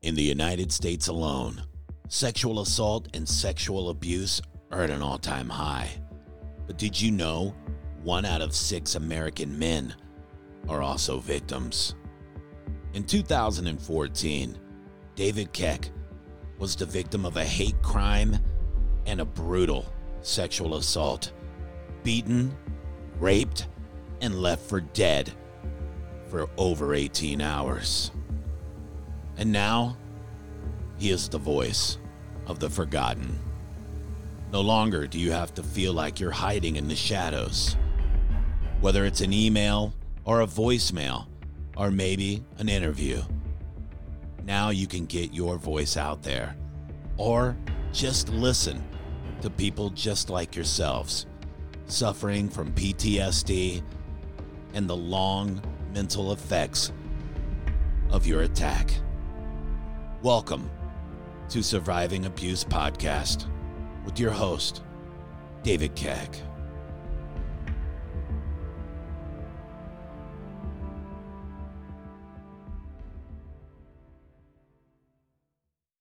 In the United States alone, sexual assault and sexual abuse are at an all time high. But did you know one out of six American men are also victims? In 2014, David Keck was the victim of a hate crime and a brutal sexual assault. Beaten, raped, and left for dead for over 18 hours. And now, he is the voice of the forgotten. No longer do you have to feel like you're hiding in the shadows. Whether it's an email or a voicemail or maybe an interview, now you can get your voice out there or just listen to people just like yourselves suffering from PTSD and the long mental effects of your attack. Welcome to Surviving Abuse Podcast with your host, David Keck.